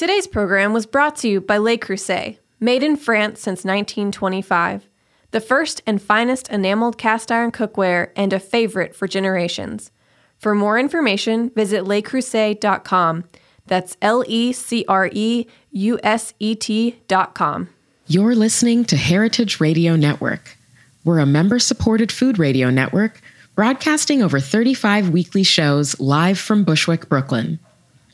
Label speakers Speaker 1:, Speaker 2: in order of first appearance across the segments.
Speaker 1: Today's program was brought to you by Le Creuset, made in France since 1925. The first and finest enameled cast iron cookware and a favorite for generations. For more information, visit lecreuset.com. That's L E C R E U S E T.com.
Speaker 2: You're listening to Heritage Radio Network. We're a member supported food radio network broadcasting over 35 weekly shows live from Bushwick, Brooklyn.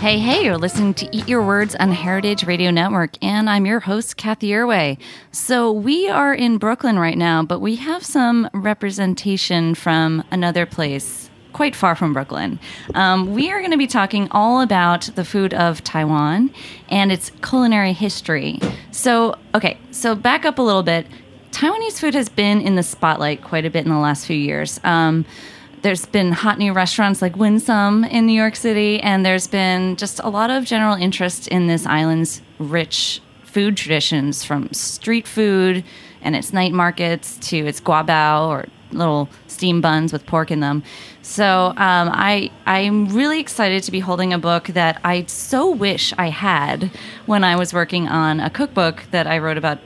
Speaker 3: Hey, hey, you're listening to Eat Your Words on Heritage Radio Network, and I'm your host, Cathy Erway. So, we are in Brooklyn right now, but we have some representation from another place quite far from Brooklyn. Um, we are going to be talking all about the food of Taiwan and its culinary history. So, okay, so back up a little bit. Taiwanese food has been in the spotlight quite a bit in the last few years. Um, there's been hot new restaurants like Win Son in New York City, and there's been just a lot of general interest in this island's rich food traditions from street food and its night markets to its guabao or little steam buns with pork in them. So um, I I'm really excited to be holding a book that I so wish I had when I was working on a cookbook that I wrote about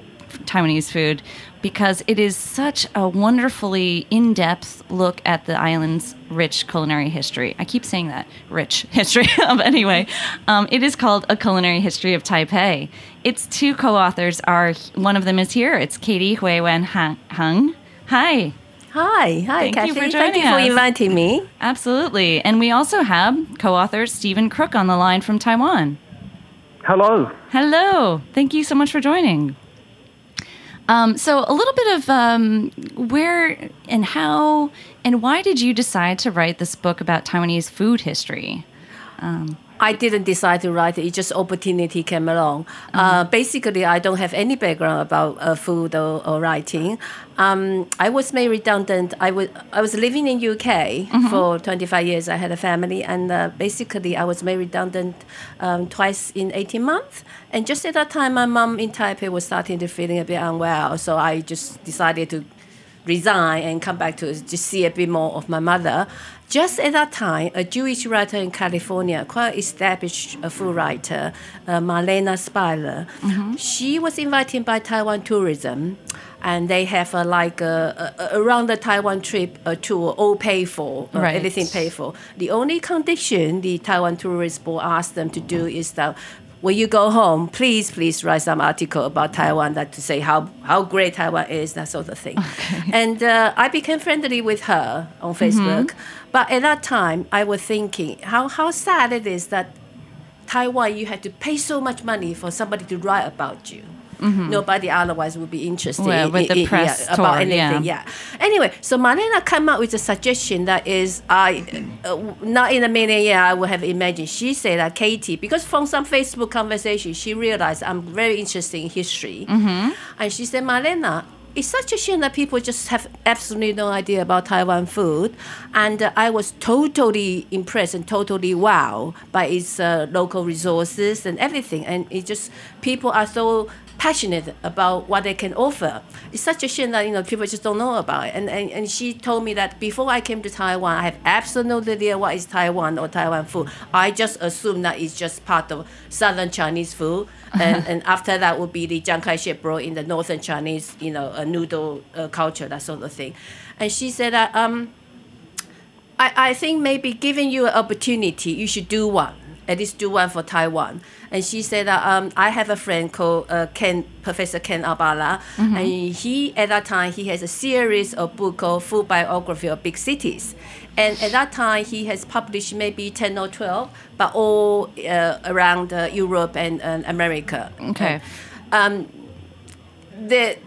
Speaker 3: Taiwanese food because it is such a wonderfully in depth look at the island's rich culinary history. I keep saying that rich history. anyway, um, it is called A Culinary History of Taipei. Its two co authors are, one of them is here. It's Katy Hui Wen Hung. Hi.
Speaker 4: Hi, hi,
Speaker 3: Thank you
Speaker 4: Cathy.
Speaker 3: for
Speaker 4: Thank you for
Speaker 3: us.
Speaker 4: inviting me.
Speaker 3: Absolutely. And we also have co author Steven Crook on the line from Taiwan.
Speaker 5: Hello.
Speaker 3: Hello. Thank you so much for joining. Um, so, a little bit of um, where and how and why did you decide to write this book about Taiwanese food history?
Speaker 4: I didn't decide to write it; it just opportunity came along.
Speaker 3: Mm-hmm.
Speaker 4: Uh, basically, I don't have any background about uh, food or, or writing. Um, I was made redundant. I was I was living in UK
Speaker 3: Mm-hmm.
Speaker 4: for 25 years. I had a family, and uh, basically, I was made redundant um, twice in 18 months. And just at that time, my mom in Taipei was starting to feeling a bit unwell, so I just decided to resign and come back to just see a bit more of my mother. Just at that time, a Jewish writer in California, quite established a food writer, uh, Marlena Spieler, she was invited by Taiwan Tourism, and they have a, like a, a, a around the Taiwan trip a tour, all paid for, uh,
Speaker 3: Right.
Speaker 4: everything paid for. The only condition the Taiwan Tourist Board asked them to do is that when you go home, please, please write some article about Taiwan that to say how, how great Taiwan is, that sort of thing. And uh, I became friendly with her on Facebook. But at that time, I was thinking how, how sad it is that Taiwan, you had to pay so much money for somebody to write about you. Nobody otherwise would be interested
Speaker 3: Well,
Speaker 4: in, in-
Speaker 3: press
Speaker 4: yeah, about anything.
Speaker 3: yeah.
Speaker 4: Yeah. Anyway, so Marlena came up with a suggestion that is, I uh, not in a million year I would have imagined. She said that Katy, because from some Facebook conversation, she realized I'm very interested in history, and she said, Marlena. It's such a shame that people just have absolutely no idea about Taiwan food, and uh, I was totally impressed and totally wow by its uh, local resources and everything. And it just people are so passionate about what they can offer. It's such a shame that you know people just don't know about it. And, and and she told me that before I came to Taiwan, I have absolutely no idea what is Taiwan or Taiwan food. I just assume that it's just part of southern Chinese food, and, and after that would be the Chiang Kai-shek brought in the northern Chinese, you know, uh, noodle uh, culture, that sort of thing. And she said that um, I, I think maybe giving you an opportunity, you should do one. At least do one for Taiwan. And she said that um, I have a friend called uh, Ken, Professor Ken Albala, and he at that time he has a series of book called Full Biography of Big Cities. And at that time he has published maybe ten or twelve, but all uh, around uh, Europe and, and America.
Speaker 3: Okay.
Speaker 4: Um, the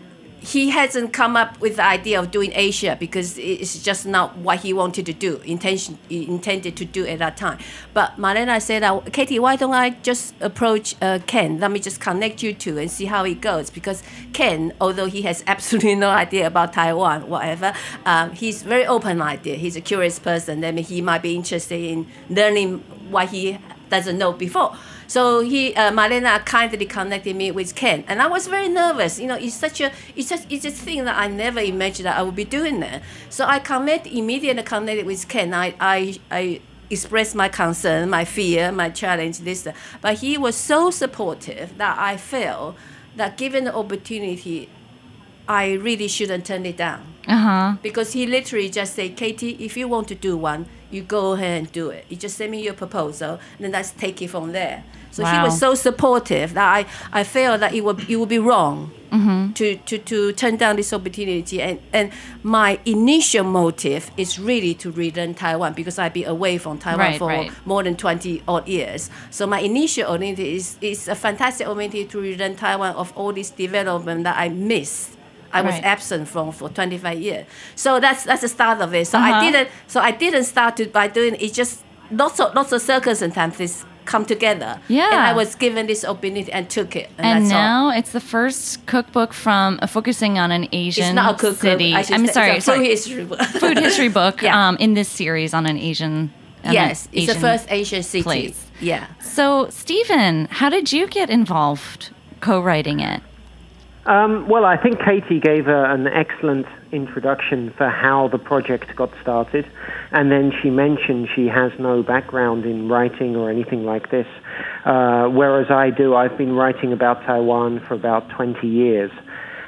Speaker 4: he hasn't come up with the idea of doing Asia because it's just not what he wanted to do, intention intended to do at that time. But Marlena said, uh, Katy, why don't I just approach uh, Ken? Let me just connect you two and see how it goes. Because Ken, although he has absolutely no idea about Taiwan, whatever, um, he's very open-minded. He's a curious person. I mean, he might be interested in learning what he doesn't know before. So he, uh, Marlena kindly connected me with Ken, and I was very nervous. You know, it's such a, it's just, it's a thing that I never imagined that I would be doing that. So I connect immediately connected with Ken. I, I, I expressed my concern, my fear, my challenge, this, but he was so supportive that I felt that given the opportunity, I really shouldn't turn it down.
Speaker 3: Uh huh.
Speaker 4: Because he literally just said, Katy, if you want to do one, you go ahead and do it. You just send me your proposal, and then let's take it from there. So he was so supportive that I, I felt that it would it would be wrong to, to, to turn down this opportunity. And, and my initial motive is really to relearn Taiwan because I've been away from Taiwan
Speaker 3: Right,
Speaker 4: for
Speaker 3: right.
Speaker 4: more than 20 odd years. So my initial opportunity is, is a fantastic opportunity to relearn Taiwan of all this development that I missed. I was
Speaker 3: Right.
Speaker 4: absent from for 25 years. So that's that's the start of it. So
Speaker 3: Uh-huh.
Speaker 4: I didn't so I didn't start it by doing it just lots of lots of circumstances come together.
Speaker 3: Yeah.
Speaker 4: And I was given this opportunity and took it. And,
Speaker 3: And
Speaker 4: that's all.
Speaker 3: now it's the first cookbook from uh, focusing on an Asian
Speaker 4: it's not a cook
Speaker 3: city.
Speaker 4: I say,
Speaker 3: sorry,
Speaker 4: it's a food
Speaker 3: sorry.
Speaker 4: history book.
Speaker 3: food history book
Speaker 4: Yeah.
Speaker 3: um, in this series on an Asian. an
Speaker 4: yes, it's the first Asian city.
Speaker 3: place.
Speaker 4: Yeah.
Speaker 3: So, Steven, how did you get involved co-writing it?
Speaker 5: Um, well, I think Katy gave a, an excellent introduction for how the project got started. And then she mentioned she has no background in writing or anything like this. Uh, whereas I do, I've been writing about Taiwan for about 20 years.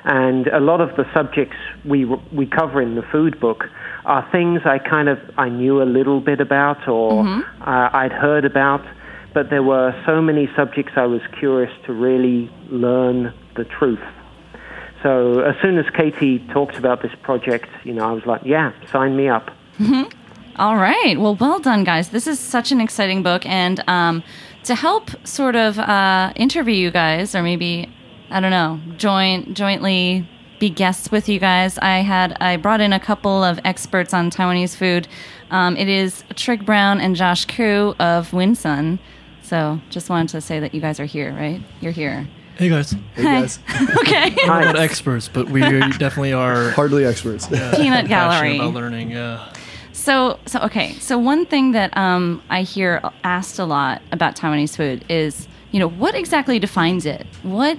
Speaker 5: And a lot of the subjects we, we cover in the food book are things I kind of I knew a little bit about or uh, I'd heard about, but there were so many subjects I was curious to really learn the truth. So as soon as Katy talked about this project, you know, I was like, yeah, sign me up.
Speaker 3: All right. Well, well done, guys. This is such an exciting book. And um, to help sort of uh, interview you guys, or maybe, I don't know, join jointly be guests with you guys, I had I brought in a couple of experts on Taiwanese food. Um, it is Trigg Brown and Josh Ku of Win Son. So just wanted to say that you guys are here, right? You're here.
Speaker 6: Hey guys,
Speaker 7: Hey guys,
Speaker 3: Okay.
Speaker 6: we're not experts, but we definitely are
Speaker 7: hardly experts.
Speaker 3: Peanut
Speaker 6: passionate
Speaker 3: Gallery.
Speaker 6: about learning. Yeah,
Speaker 3: So, so okay. So one thing that um, I hear asked a lot about Taiwanese food is, you know, what exactly defines it? What,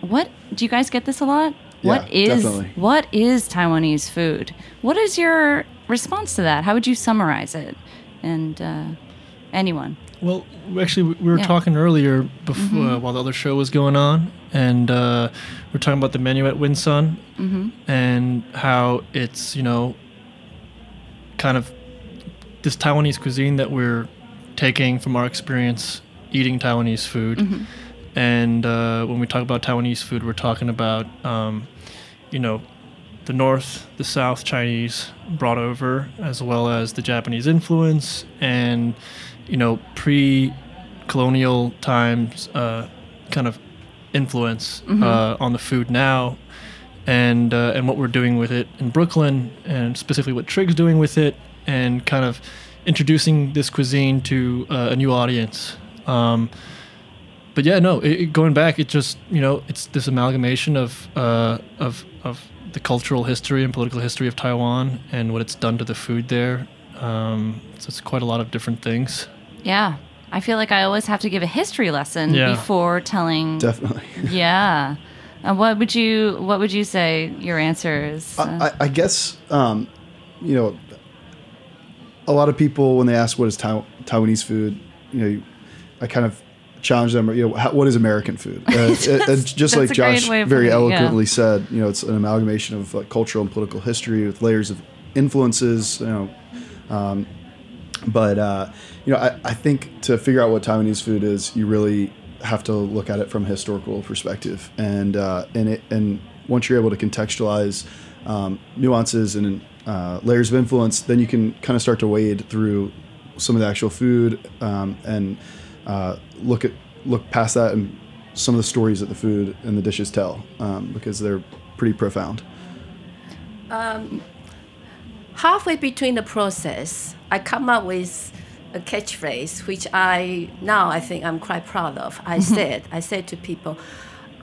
Speaker 3: what do you guys get this a lot? what
Speaker 7: Yeah,
Speaker 3: is
Speaker 7: definitely.
Speaker 3: what is Taiwanese food? What is your response to that? How would you summarize it? And uh, anyone?
Speaker 6: Well, actually, we were
Speaker 3: Yeah.
Speaker 6: talking earlier before uh, while the other show was going on, and uh, we are talking about the menu at Win Son and how it's you know kind of this Taiwanese cuisine that we're taking from our experience eating Taiwanese food. And uh, when we talk about Taiwanese food, we're talking about um, you know the North, the South Chinese brought over, as well as the Japanese influence, and you know pre-colonial times uh, kind of influence uh, on the food now, and uh, and what we're doing with it in Brooklyn, and specifically what Trigg's doing with it, and kind of introducing this cuisine to uh, a new audience. Um, but yeah, no. It, it- going back, it just you know, it's this amalgamation of uh, of of the cultural history and political history of Taiwan and what it's done to the food there. Um, so it's quite a lot of different things.
Speaker 3: Yeah, I feel like I always have to give a history lesson
Speaker 6: Yeah.
Speaker 3: before telling.
Speaker 7: Definitely.
Speaker 3: Yeah. Uh, what would you What would you say your answer is? Uh,
Speaker 7: I, I- I guess um, you know a lot of people when they ask what is Tai- Taiwanese food, you know, I kind of challenge them. You know, how, what is American food? Uh, it's just like Josh very
Speaker 3: it, yeah.
Speaker 7: eloquently said. You know, it's an amalgamation of like, cultural and political history with layers of influences. You know, um, but uh, you know, I, I think to figure out what Taiwanese food is, you really have to look at it from a historical perspective, and uh, and it and once you're able to contextualize um, nuances and uh, layers of influence, then you can kind of start to wade through some of the actual food um, and uh, look at look past that and some of the stories that the food and the dishes tell, um, because they're pretty profound.
Speaker 4: halfway between the process, I come up with a catchphrase which I now I think I'm quite proud of. I said I said to people,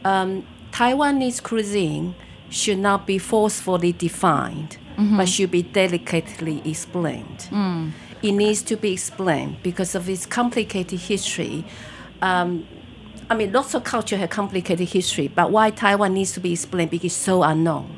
Speaker 4: um, Taiwanese cuisine should not be forcefully defined, but should be delicately explained. It needs to be explained because of its complicated history. Um, I mean, lots of culture have complicated history, but why Taiwan needs to be explained because it's so unknown.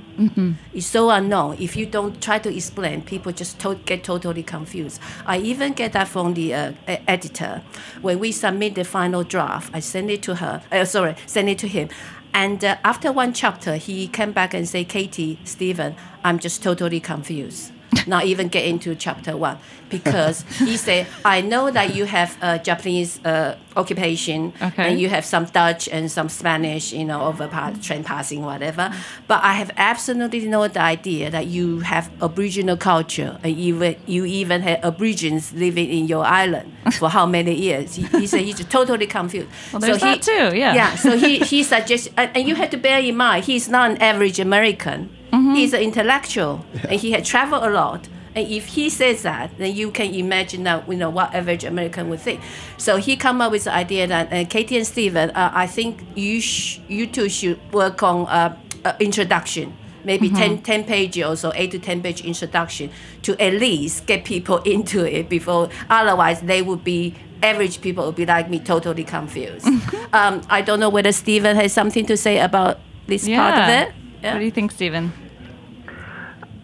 Speaker 4: It's so unknown. If you don't try to explain, people just to- get totally confused. I even get that from the uh, editor. When we submit the final draft, I send it to her. Uh, sorry, send it to him. And uh, after one chapter, he came back and say, "Katy, Steven, I'm just totally confused." Not even get into chapter one because he said, "I know that you have a Japanese uh, occupation
Speaker 3: Okay.
Speaker 4: and you have some Dutch and some Spanish, you know, over train passing, whatever. But I have absolutely no idea that you have Aboriginal culture and even you even had Aborigines living in your island for how many years. He, he said he's totally confused.
Speaker 3: Well, there's
Speaker 4: he,
Speaker 3: that too, yeah.
Speaker 4: Yeah. So he he suggests, and you have to bear in mind, he's not an average American.
Speaker 3: Mm-hmm.
Speaker 4: He's an intellectual, and he had traveled a lot. And if he says that, then you can imagine that you know what average American would think. So he come up with the idea that uh, Katy and Steven, uh, I think you sh- you two should work on uh, uh, introduction, maybe ten 10, 10 page or so, eight to ten page introduction to at least get people into it before. Otherwise, they would be average people would be like me, totally confused. um, I don't know whether Steven has something to say about this part of it. Yeah.
Speaker 3: What do you think, Steven?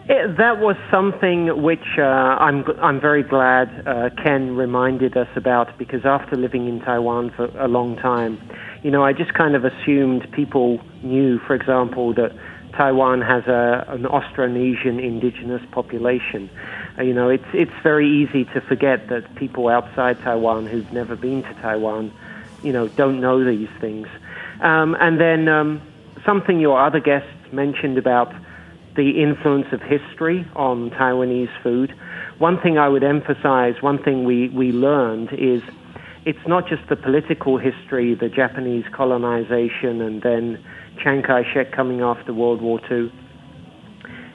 Speaker 5: It, that was something which uh, I'm I'm very glad uh, Ken reminded us about because after living in Taiwan for a long time, you know, I just kind of assumed people knew, for example, that Taiwan has a, an Austronesian indigenous population. Uh, you know, it's it's very easy to forget that people outside Taiwan who've never been to Taiwan, you know, don't know these things. Um, and then um, something your other guests mentioned about the influence of history on Taiwanese food. One thing I would emphasize, one thing we, we learned is it's not just the political history, the Japanese colonization, and then Chiang Kai shek coming after World War II.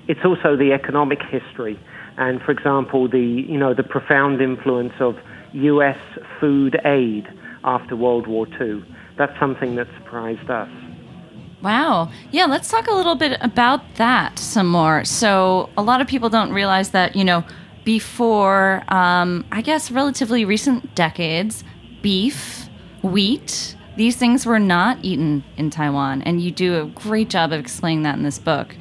Speaker 5: It's also the economic history. And for example, the, you know, the profound influence of U.S. food aid after World War II. That's something that surprised us.
Speaker 3: Wow. Yeah, let's talk a little bit about that some more. So, a lot of people don't realize that, you know, before, um, I guess, relatively recent decades, beef, wheat, these things were not eaten in Taiwan. And you do a great job of explaining that in this book.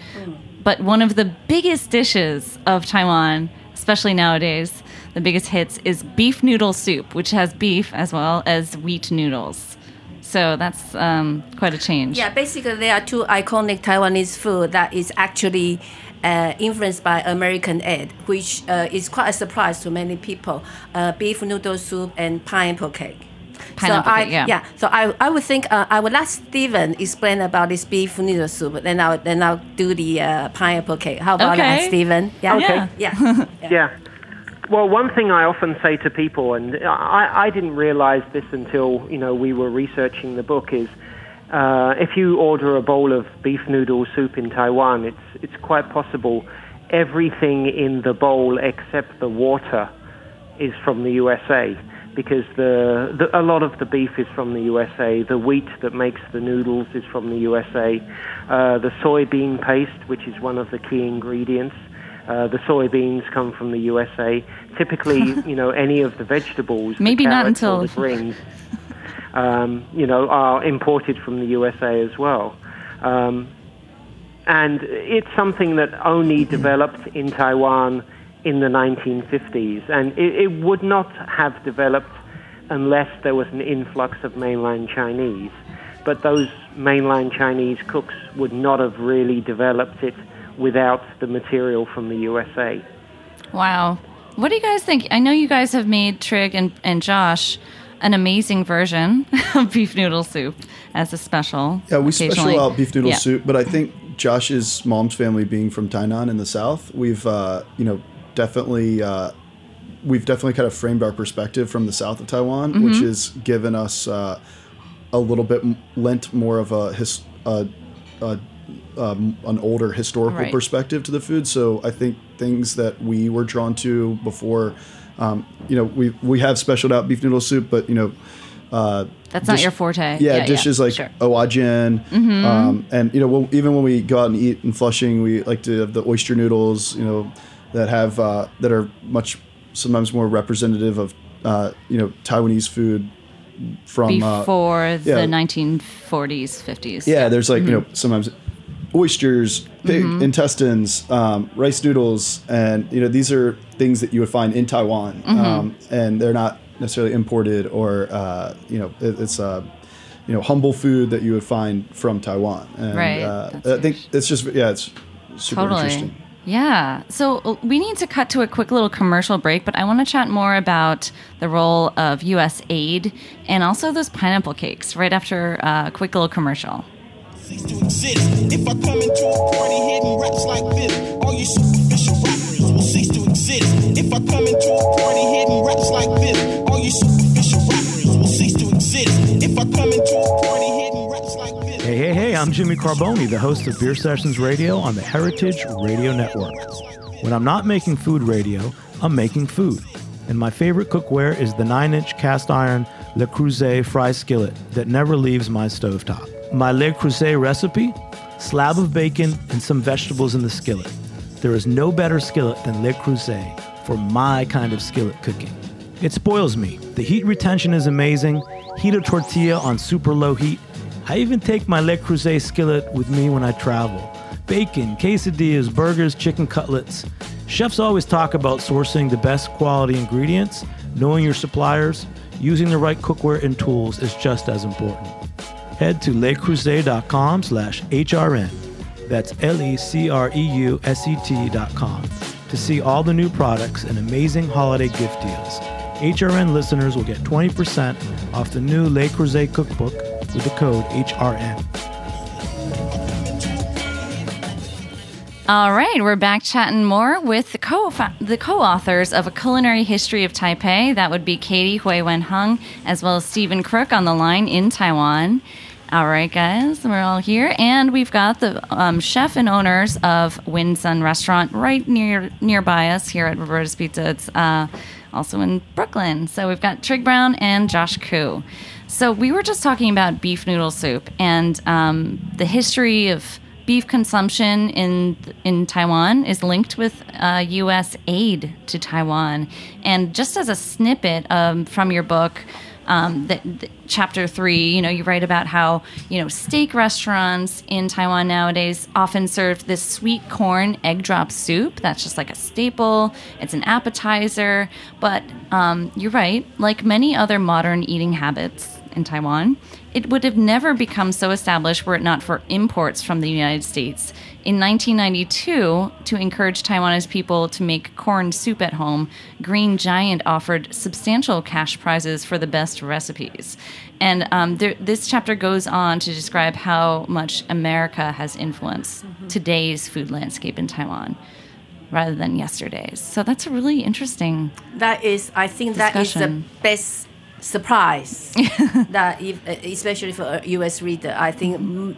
Speaker 3: But one of the biggest dishes of Taiwan, especially nowadays, the biggest hits is beef noodle soup, which has beef as well as wheat noodles. So that's um, quite a change.
Speaker 4: Yeah, basically there are two iconic Taiwanese food that is actually uh, influenced by American aid, which uh, is quite a surprise to many people. Uh, beef noodle soup and pineapple cake.
Speaker 3: Pineapple
Speaker 4: so I,
Speaker 3: cake, yeah.
Speaker 4: So I, I would think uh, I would let Steven explain about this beef noodle soup, then I'll then I'll do the uh, pineapple cake. How about that,
Speaker 3: Okay.
Speaker 4: Steven? Yeah.
Speaker 3: Okay.
Speaker 4: Yeah.
Speaker 5: Yeah. Well, one thing I often say to people, and I, I didn't realize this until you know we were researching the book, is uh, if you order a bowl of beef noodle soup in Taiwan, it's it's quite possible everything in the bowl except the water is from the USA because the, the a lot of the beef is from the USA. The wheat that makes the noodles is from the USA. Uh, the soybean paste, which is one of the key ingredients, uh, the soybeans come from the USA. Typically, you know, any of the vegetables, the
Speaker 3: Maybe not
Speaker 5: carrots or
Speaker 3: until-
Speaker 5: the greens, um, you know, are imported from the USA as well. Um, and it's something that only developed in Taiwan in the 1950s, and it, it would not have developed unless there was an influx of mainland Chinese. But those mainland Chinese cooks would not have really developed it without the material from the USA.
Speaker 3: Wow. What do you guys think? I know you guys have made Trigg and, and Josh an amazing version of beef noodle soup as a special.
Speaker 7: Yeah, we special out beef noodle
Speaker 3: Yeah.
Speaker 7: soup, but I think Josh's mom's family being from Tainan in the south, we've uh, you know definitely uh, we've definitely kind of framed our perspective from the south of Taiwan,
Speaker 3: Mm-hmm.
Speaker 7: which has given us uh, a little bit lent more of a his a, a um, an older historical
Speaker 3: Right.
Speaker 7: perspective to the food. So I think things that we were drawn to before, um, you know, we we have specialed out beef noodle soup, but you know. Uh,
Speaker 3: That's not your forte.
Speaker 7: Yeah,
Speaker 3: Yeah,
Speaker 7: dishes
Speaker 3: yeah,
Speaker 7: like
Speaker 3: sure.
Speaker 7: owajian, um, and you know, when, even when we go out and eat in Flushing, we like to have the oyster noodles, you know, that have uh, that are much sometimes more representative of uh, you know Taiwanese food from uh,
Speaker 3: Before
Speaker 7: yeah.
Speaker 3: the 1940s, 50s.
Speaker 7: yeah, there's like you
Speaker 3: Mm-hmm.
Speaker 7: know sometimes oysters, pig intestines, um, rice noodles, and you know these are things that you would find in Taiwan,
Speaker 3: Mm-hmm.
Speaker 7: um, and they're not necessarily imported or uh, you know it, it's uh, you know humble food that you would find from Taiwan. And,
Speaker 3: Right,
Speaker 7: Uh, I think it's just yeah, it's super
Speaker 3: Totally.
Speaker 7: interesting.
Speaker 3: Yeah. So uh, we need to cut to a quick little commercial break, but I want to chat more about the role of U.S. aid and also those pineapple cakes right after uh, a quick little commercial.
Speaker 8: Cease to exist. If I come into a party hitting raps like this, all you superficial rappers will cease to exist. If I come into a party hitting raps like this, all you superficial rappers will cease to exist. If I come into a party hitting raps like this.
Speaker 9: Hey, hey, hey, I'm Jimmy Carbone, the host of Beer Sessions Radio on the Heritage Radio Network. When I'm not making food radio, I'm making food. And my favorite cookware is the 9 inch cast iron Le Creuset fry skillet that never leaves my stovetop. My Le Creuset recipe slab of bacon and some vegetables in the skillet. There is no better skillet than Le Creuset for my kind of skillet cooking. It spoils me. The heat retention is amazing. Heat a tortilla on super low heat. I even take my Le Creuset skillet with me when I travel. Bacon, quesadillas, burgers, chicken cutlets. Chefs always talk about sourcing the best quality ingredients, knowing your suppliers, using the right cookware and tools is just as important. Head to lecreuset.com slash HRN. That's L-E-C-R-E-U-S-E-T dot com to see all the new products and amazing holiday gift deals. HRN listeners will get 20% off the new Le Creuset cookbook with the code HRN.
Speaker 3: All right, we're back chatting more with the co the co-authors of A Culinary History of Taipei. That would be Katy Hui Wen Hung, as well as Steven Crook on the line in Taiwan. All right, guys, we're all here, and we've got the um, chef and owners of Win Son Restaurant right near nearby us here at Roberta's Pizza. It's uh, also in Brooklyn. So we've got Trigg Brown and Josh Ku. So we were just talking about beef noodle soup and um, the history of beef consumption in in Taiwan is linked with uh, U.S. aid to Taiwan. And just as a snippet um, from your book, um, that that chapter three, you know, you write about how you know steak restaurants in Taiwan nowadays often serve this sweet corn egg drop soup. That's just like a staple. It's an appetizer, but um, you're right. Like many other modern eating habits in Taiwan, it would have never become so established were it not for imports from the United States. In 1992, to encourage Taiwanese people to make corn soup at home, Green Giant offered substantial cash prizes for the best recipes. And um, there, this chapter goes on to describe how much America has influenced today's food landscape in Taiwan rather than yesterday's. So that's a really interesting.
Speaker 4: That is, I think that is the best surprise. that if, especially for a U.S. reader, I think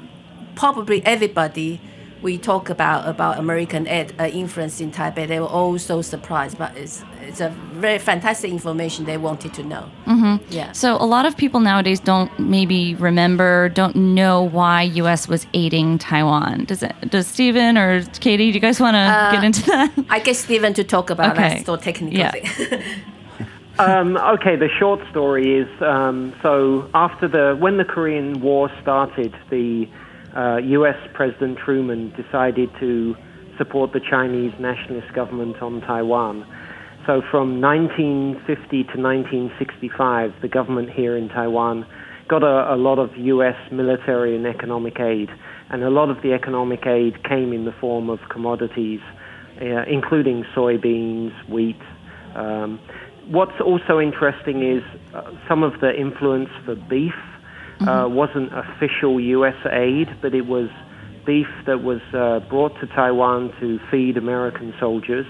Speaker 4: probably everybody we talk about about American ed, uh, influence in Taipei, they were all so surprised. But it's it's a very fantastic information they wanted to know. Mm-hmm. Yeah.
Speaker 3: So a lot of people nowadays don't maybe remember, don't know why U.S. was aiding Taiwan. Does it? Does Steven or Katy? Do you guys want to get into that?
Speaker 4: I guess Steven to talk about
Speaker 3: Okay.
Speaker 4: that so technical
Speaker 3: Yeah.
Speaker 5: Um, okay, the short story is um, so after the when the Korean War started, the uh, U.S. President Truman decided to support the Chinese nationalist government on Taiwan. So from 1950 to 1965, the government here in Taiwan got a, a lot of U.S. military and economic aid, and a lot of the economic aid came in the form of commodities, uh, including soybeans, wheat. Um, what's also interesting is uh, some of the influence for beef uh, wasn't official U.S. aid, but it was beef that was uh, brought to Taiwan to feed American soldiers,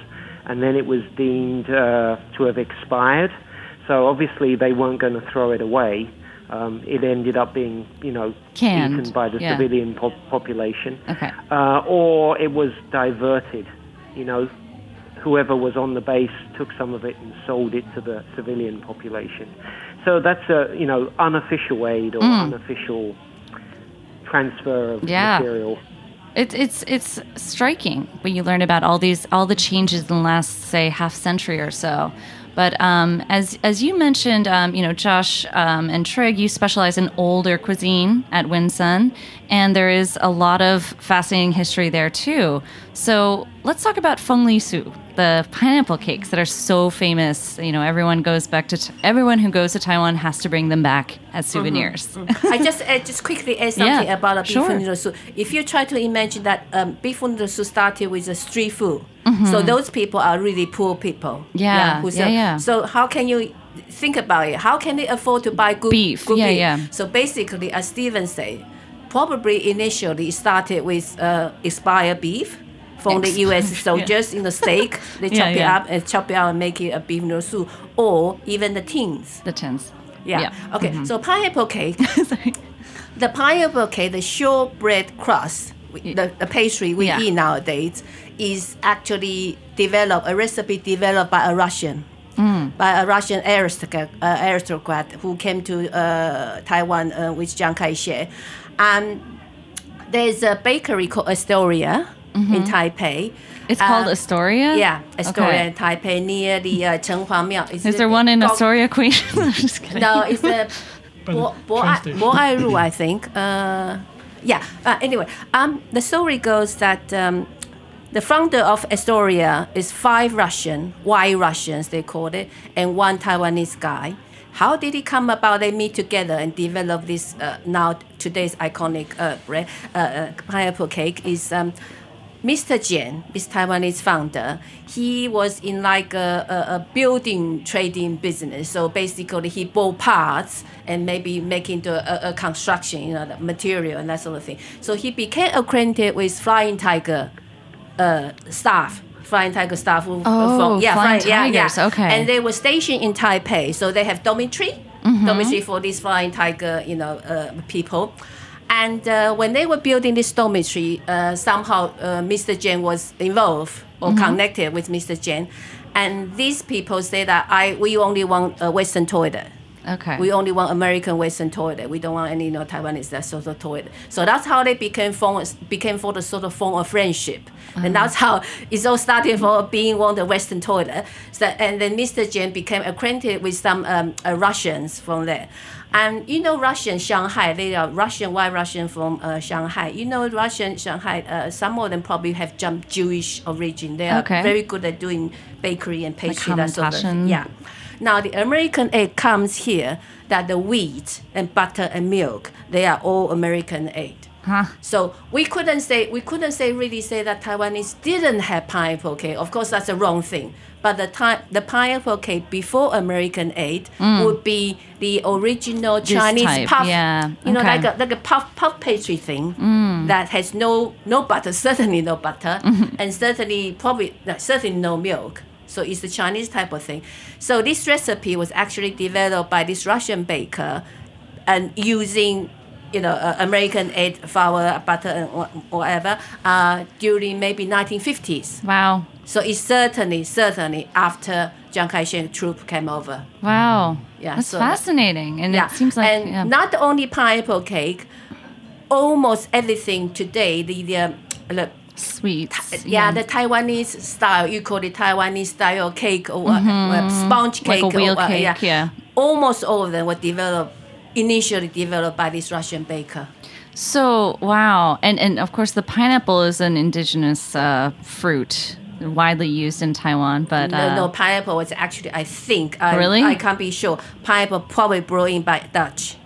Speaker 5: and then it was deemed uh, to have expired. So obviously they weren't going to throw it away. Um, it ended up being, you know,
Speaker 3: Canned,
Speaker 5: eaten by the
Speaker 3: yeah.
Speaker 5: civilian po- population,
Speaker 3: Okay.
Speaker 5: uh, or it was diverted. You know, whoever was on the base took some of it and sold it to the civilian population. So that's a, you know, unofficial aid or unofficial transfer of
Speaker 3: Mm. Yeah.
Speaker 5: material.
Speaker 3: It's it's it's striking when you learn about all these all the changes in the last say half century or so. But um, as as you mentioned, um, you know, Josh um, and Trigg, you specialize in older cuisine at Win Son, and there is a lot of fascinating history there too. So let's talk about feng li su, the pineapple cakes that are so famous. You know, everyone goes back to everyone who goes to Taiwan has to bring them back as souvenirs.
Speaker 4: I just uh, just quickly add something
Speaker 3: Yeah,
Speaker 4: about the beef
Speaker 3: sure.
Speaker 4: noodle soup. If you try to imagine that um, beef noodle soup started with a street food, so those people are really poor people.
Speaker 3: Mm-hmm. Yeah,
Speaker 4: who
Speaker 3: yeah,
Speaker 4: sell-
Speaker 3: yeah.
Speaker 4: So how can you think about it? How can they afford to buy good
Speaker 3: Beef,
Speaker 4: Good
Speaker 3: yeah,
Speaker 4: beef?
Speaker 3: yeah.
Speaker 4: So basically, as Steven said, probably initially it started with uh, expired beef. From the U.S. soldiers in the steak, they
Speaker 3: Yeah,
Speaker 4: chop it up and chop it out and make it a beef noodle soup, or even the tins.
Speaker 3: The tins.
Speaker 4: Yeah. Okay.
Speaker 3: Mm-hmm.
Speaker 4: So pineapple cake. the pineapple cake, the shortbread crust, the, the pastry we
Speaker 3: Yeah.
Speaker 4: eat nowadays, is actually developed a recipe developed by a Russian.
Speaker 3: Mm.
Speaker 4: By a Russian aristocrat, uh, aristocrat who came to uh, Taiwan uh, with Chiang Kai-shek, and there's a bakery called Astoria in Taipei.
Speaker 3: Mm-hmm. It's called
Speaker 4: Uh,
Speaker 3: Astoria.
Speaker 4: Yeah, Astoria
Speaker 3: Okay.
Speaker 4: in Taipei near the uh, Chenghuang Miao.
Speaker 3: Is there one in Astoria, Queen? I'm just kidding.
Speaker 4: No, it's a
Speaker 6: the
Speaker 4: Bo Bo. Bo Ai Ru, I think. Uh, yeah. Uh, anyway, um, the story goes that um, the founder of Astoria is five Russian, white Russians they called it, and one Taiwanese guy. How did it come about? They meet together and develop this uh, now today's iconic uh, bread, uh, uh, pineapple cake. Is um, Mr. Jian, this Taiwanese founder, he was in like a, a, a building trading business. So basically, he bought parts and maybe make into a, a construction, you know, the material and that sort of thing. So he became acquainted with Flying Tiger uh, staff. Flying Tiger staff. Who,
Speaker 3: Oh,
Speaker 4: from, yeah,
Speaker 3: Flying
Speaker 4: yeah, yeah.
Speaker 3: Tigers, okay.
Speaker 4: And they were stationed in Taipei, so they have dormitory,
Speaker 3: Mm-hmm.
Speaker 4: dormitory for these Flying Tiger, you know, uh, people. And uh, when they were building this dormitory, uh, somehow uh, Mr. Jen was involved or
Speaker 3: Mm-hmm.
Speaker 4: connected with Mr. Jen. And these people say that I we only want a Western toilet.
Speaker 3: Okay.
Speaker 4: We only want American Western toilet. We don't want any you know, Taiwanese that sort of toilet. So that's how they became form, became for the sort of form of friendship, and that's how it all started for being one of the Western toilet. So, and then Mr. Jen became acquainted with some um, uh, Russians from there. And you know Russian Shanghai, they are Russian, white Russian from uh, Shanghai. You know Russian Shanghai, uh, some of them probably have some Jewish origin. They are
Speaker 3: Okay.
Speaker 4: very good at doing bakery and pastry, that sort of thing. Yeah. Now the American egg comes here that the wheat and butter and milk they are all American egg.
Speaker 3: Huh.
Speaker 4: So we couldn't say we couldn't say really say that Taiwanese didn't have pineapple cake. Of course, that's the wrong thing. But the time the pineapple cake before American aid mm. would be the original Chinese
Speaker 3: type,
Speaker 4: puff.
Speaker 3: yeah,
Speaker 4: You know, like a like a puff puff pastry thing mm. that has no no butter, certainly no butter, mm-hmm. and certainly probably certainly no milk. So it's the Chinese type of thing. So this recipe was actually developed by this Russian baker, and using you know uh, American aid flour, butter, and whatever uh, during maybe 1950s.
Speaker 3: Wow.
Speaker 4: So it's certainly certainly after Chiang Kai-shek troop came over.
Speaker 3: Wow.
Speaker 4: Yeah,
Speaker 3: That's
Speaker 4: so that-
Speaker 3: fascinating. And
Speaker 4: Yeah,
Speaker 3: it seems like
Speaker 4: and
Speaker 3: yeah.
Speaker 4: not only pineapple cake, almost everything today the the, um, the
Speaker 3: sweets.
Speaker 4: yeah, the Taiwanese style. You call it Taiwanese style cake or what, uh, sponge
Speaker 3: Mm-hmm. Like
Speaker 4: cake.
Speaker 3: a wheel
Speaker 4: or,
Speaker 3: cake, yeah.
Speaker 4: Almost all of them were developed initially developed by this Russian baker.
Speaker 3: So wow, and and of course the pineapple is an indigenous uh, fruit, widely used in Taiwan. But
Speaker 4: no,
Speaker 3: uh,
Speaker 4: no, pineapple was actually I think I,
Speaker 3: Really?
Speaker 4: I can't be sure. Pineapple probably brought in by Dutch.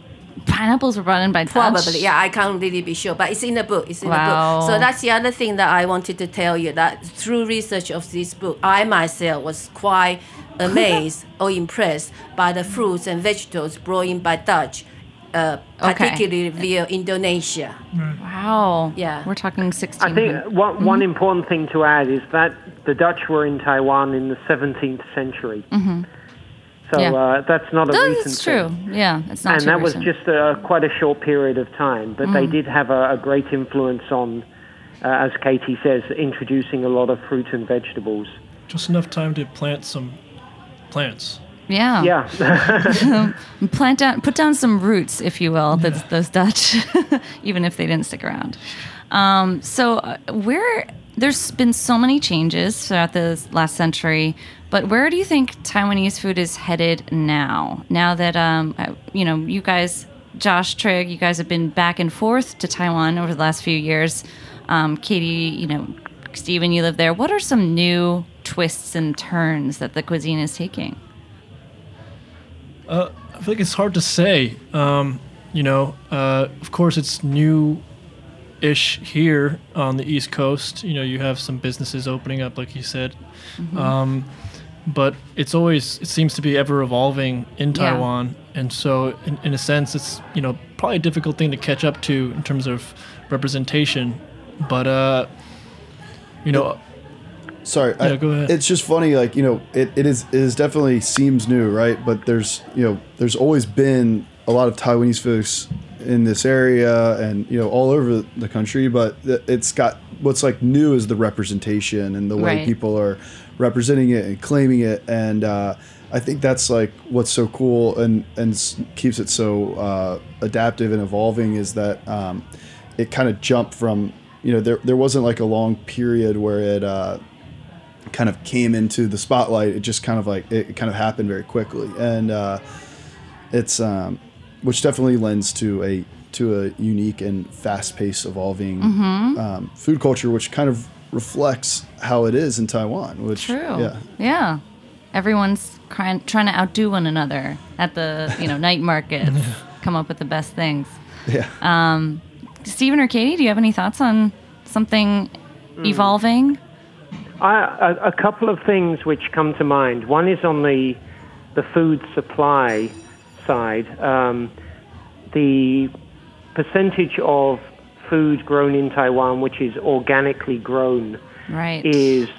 Speaker 3: pineapples were brought in by Dutch?
Speaker 4: Probably, yeah, I can't really be sure, but it's in the book. It's in the book. So that's the other thing that I wanted to tell you that through research of this book, I myself was quite amazed or impressed by the fruits and vegetables brought in by Dutch, uh,
Speaker 3: Okay.
Speaker 4: particularly via Indonesia.
Speaker 3: Wow.
Speaker 4: Yeah.
Speaker 3: We're talking
Speaker 5: 16.
Speaker 3: I
Speaker 5: think one, one important thing to add is that the Dutch were in Taiwan in the 17th century. So
Speaker 3: Yeah.
Speaker 5: uh, that's not a
Speaker 3: No,
Speaker 5: recent
Speaker 3: it's true.
Speaker 5: thing.
Speaker 3: Yeah, it's not
Speaker 5: and
Speaker 3: too
Speaker 5: that was just a, quite a short period of time. But they
Speaker 3: Mm.
Speaker 5: did have a, a great influence on, uh, as Katy says, introducing a lot of fruit and vegetables.
Speaker 6: Just enough time to plant some plants.
Speaker 3: Yeah.
Speaker 5: Yeah.
Speaker 3: Plant down, put down some roots, if you will, those, those Dutch, even if they didn't stick around. Um, so, uh, where there's been so many changes throughout the last century, but where do you think Taiwanese food is headed now? Now that um, uh, you know, you guys, Josh Trigg, you guys have been back and forth to Taiwan over the last few years. Um, Katy, you know, Steven, you live there. What are some new twists and turns that the cuisine is taking?
Speaker 6: Uh, I feel like it's hard to say. Um, you know, uh, of course, it's new ish here on the East Coast. You know, you have some businesses opening up, like you said.
Speaker 3: Mhm.
Speaker 6: Um, but it's always, it seems to be ever evolving in
Speaker 3: Yeah.
Speaker 6: Taiwan. And so, in, in a sense, it's, you know, probably a difficult thing to catch up to in terms of representation. But, uh, you know,
Speaker 7: Sorry,
Speaker 6: Yeah, go ahead.
Speaker 7: It's just funny, like you know, it, it is it is definitely seems new, right? But there's you know, there's always been a lot of Taiwanese folks in this area and you know all over the country. But it's got what's like new is the representation and the way
Speaker 3: Right.
Speaker 7: people are representing it and claiming it, and uh, I think that's like what's so cool and and keeps it so uh, adaptive and evolving is that um, it kind of jumped from you know there there wasn't like a long period where it. Uh, kind of came into the spotlight. It just kind of like it kind of happened very quickly, and uh, it's um, which definitely lends to a to a unique and fast paced evolving
Speaker 3: Mhm.
Speaker 7: um, food culture, which kind of reflects how it is in Taiwan. Which
Speaker 3: True.
Speaker 7: yeah,
Speaker 3: Yeah. Everyone's trying trying to outdo one another at the you know night markets. come up with the best things.
Speaker 7: yeah.
Speaker 3: Um, Steven or Katy, do you have any thoughts on something
Speaker 5: Hmm.
Speaker 3: evolving?
Speaker 5: I, a, a couple of things which come to mind. One is on the the food supply side. Um, the percentage of food grown in Taiwan, which is organically grown,
Speaker 3: Right.
Speaker 5: is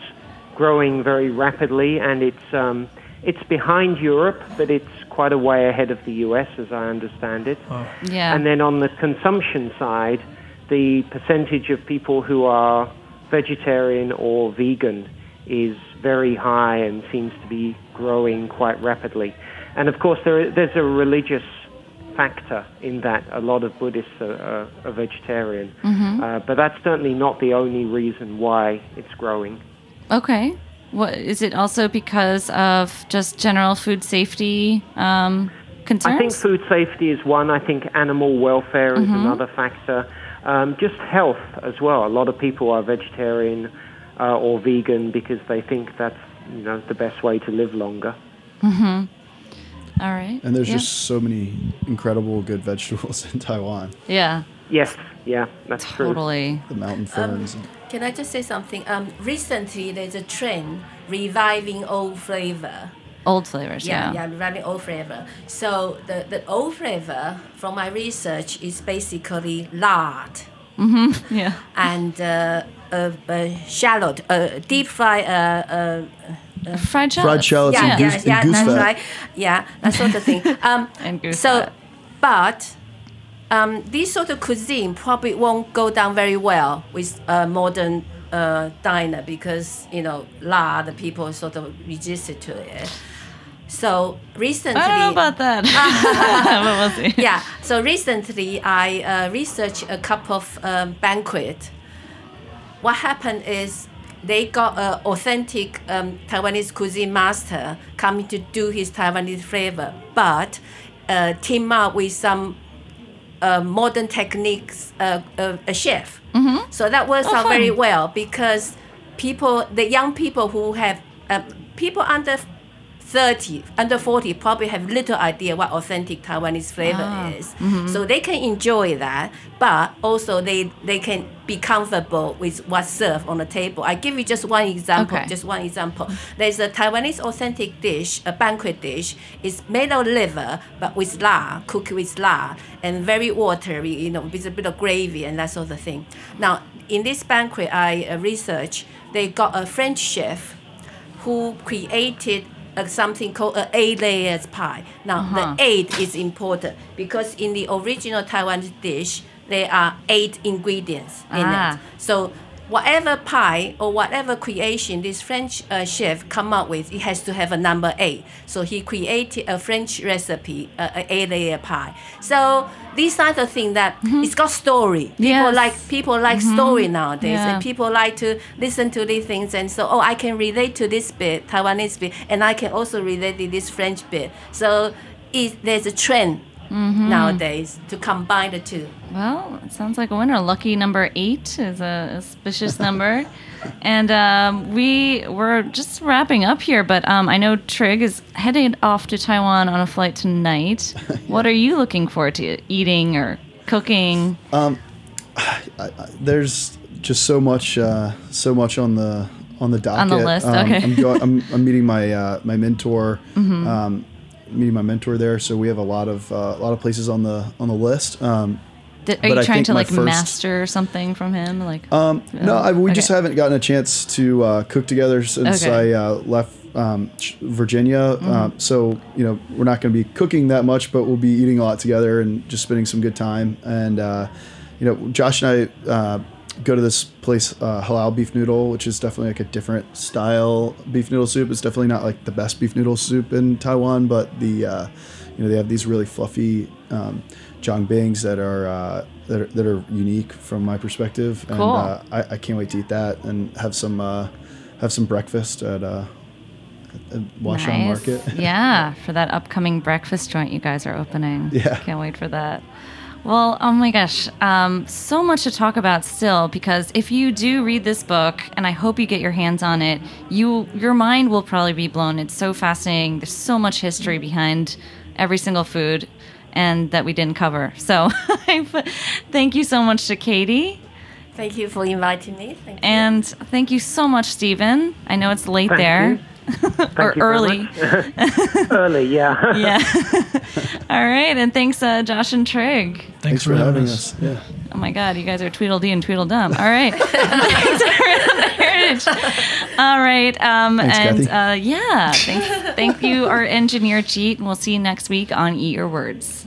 Speaker 5: growing very rapidly, and it's um, it's behind Europe, but it's quite a way ahead of the U.S. as I understand it.
Speaker 3: Yeah.
Speaker 5: And then on the consumption side, the percentage of people who are vegetarian or vegan is very high and seems to be growing quite rapidly. And of course, there, there's a religious factor in that. A lot of Buddhists are, are, are vegetarian.
Speaker 3: Mhm.
Speaker 5: Uh, but that's certainly not the only reason why it's growing.
Speaker 3: Okay. What is it also because of just general food safety um, concerns?
Speaker 5: I think food safety is one. I think animal welfare is
Speaker 3: Mhm.
Speaker 5: another factor. Um, just health as well. A lot of people are vegetarian uh, or vegan because they think that's you know the best way to live longer.
Speaker 3: Mm-hmm. All right.
Speaker 7: And there's
Speaker 3: Yeah.
Speaker 7: just so many incredible good vegetables in Taiwan.
Speaker 3: yeah,
Speaker 5: Yes, yeah, that's true.
Speaker 3: totally.
Speaker 7: The mountain ferns. and-
Speaker 4: Can I just say something? Um, recently, there's a trend reviving old flavor.
Speaker 3: Old flavors.
Speaker 4: Yeah,
Speaker 3: Yeah.
Speaker 4: yeah, reviving old flavor. So the, the old flavor, from my research, is basically lard
Speaker 3: Mm-hmm. Yeah.
Speaker 4: and uh, uh, uh, shallot, uh, deep fry. Uh, uh,
Speaker 3: Fried shallots.
Speaker 7: Fried shallots
Speaker 4: yeah,
Speaker 7: and
Speaker 4: yeah,
Speaker 7: goose,
Speaker 4: yeah,
Speaker 7: and goose
Speaker 4: that's
Speaker 7: fat.
Speaker 4: right. Yeah, that sort of thing. Um,
Speaker 3: And goose
Speaker 4: so,
Speaker 3: fat.
Speaker 4: but um, this sort of cuisine probably won't go down very well with a modern uh, diner because you know lard, the people sort of resisted to it. So recently,
Speaker 3: I don't know about that. but we'll see.
Speaker 4: yeah. So recently, I uh, researched a couple of um, banquet. What happened is they got an authentic um, Taiwanese cuisine master coming to do his Taiwanese flavor, but uh, team up with some uh, modern techniques, uh, uh, a chef.
Speaker 3: Mm-hmm.
Speaker 4: So that works
Speaker 3: Oh,
Speaker 4: out very well because people, the young people who have, uh, people under 30, under 40 probably have little idea what authentic Taiwanese flavor
Speaker 3: Ah,
Speaker 4: is.
Speaker 3: mhm.
Speaker 4: So they can enjoy that, but also they, they can be comfortable with what's served on the table. I give you just one example,
Speaker 3: Okay.
Speaker 4: just one example. There's a Taiwanese authentic dish, a banquet dish. It's made of liver, but with lard, cooked with lard, and very watery, you know, with a bit of gravy and that sort of thing. Now, in this banquet I uh, researched, they got a French chef who created uh, something called a eight layers pie. Now
Speaker 3: Uh-huh.
Speaker 4: the eight is important because in the original Taiwan dish there are eight ingredients in
Speaker 3: Ah.
Speaker 4: it. So whatever pie or whatever creation this French uh, chef come up with, it has to have a number eight. So he created a French recipe, uh, a eight layer pie. So these are the thing that it's got story. People
Speaker 3: Yes.
Speaker 4: like people like story nowadays,
Speaker 3: Yeah.
Speaker 4: and people like to listen to these things. And so, oh, I can relate to this bit, Taiwanese bit, and I can also relate to this French bit. So it, there's a trend nowadays to combine the two.
Speaker 3: Well, it sounds like a winner. Lucky number eight is a auspicious number. And um, we we're just wrapping up here, but um, I know Trigg is heading off to Taiwan on a flight tonight. What are you looking forward to eating or cooking?
Speaker 7: there's just so much uh, so much on the on the docket.
Speaker 3: On the list,
Speaker 7: Um,
Speaker 3: okay.
Speaker 7: I'm, going, I'm I'm meeting my uh, my mentor. Um, meeting my mentor there, so we have a lot of uh, a lot of places on the on the list. Um,
Speaker 3: Did, are you
Speaker 7: I
Speaker 3: trying to like
Speaker 7: first-
Speaker 3: master something from him? Like,
Speaker 7: Um, no, I, we just haven't gotten a chance to uh, cook together since
Speaker 3: Okay.
Speaker 7: I uh, left um, Virginia. Um, so you know, we're not going to be cooking that much, but we'll be eating a lot together and just spending some good time. And uh, you know, Josh and I uh, go to this place, uh, Halal Beef Noodle, which is definitely like a different style beef noodle soup. It's definitely not like the best beef noodle soup in Taiwan, but the uh, you know they have these really fluffy um, jongbings that are. Uh, that are, that are unique from my perspective, and
Speaker 3: Cool.
Speaker 7: uh, I, I can't wait to eat that and have some uh, have some breakfast at uh, at Market.
Speaker 3: yeah, for that upcoming breakfast joint you guys are opening.
Speaker 7: Yeah.
Speaker 3: Can't wait for that. Well, oh my gosh, um, so much to talk about still because if you do read this book, and I hope you get your hands on it, you your mind will probably be blown. It's so fascinating. There's so much history behind every single food, and that we didn't cover. So, thank you so much to Katy,
Speaker 4: Thank you for inviting me. Thank you.
Speaker 3: and thank you so much, Steven. I know it's late
Speaker 5: Thank
Speaker 3: there
Speaker 5: you. Thank
Speaker 3: or early.
Speaker 5: Early, yeah.
Speaker 3: yeah. All right, and thanks, uh, Josh and Trigg.
Speaker 6: Thanks, for, having us.
Speaker 7: Yeah.
Speaker 3: Oh my God, you guys are Tweedledee and Tweedledum. All right. thanks for the heritage. All right. Um,
Speaker 7: Thanks,
Speaker 3: and
Speaker 7: Cathy.
Speaker 3: uh, yeah, thank, thank you, our engineer Cheat, and we'll see you next week on Eat Your Words.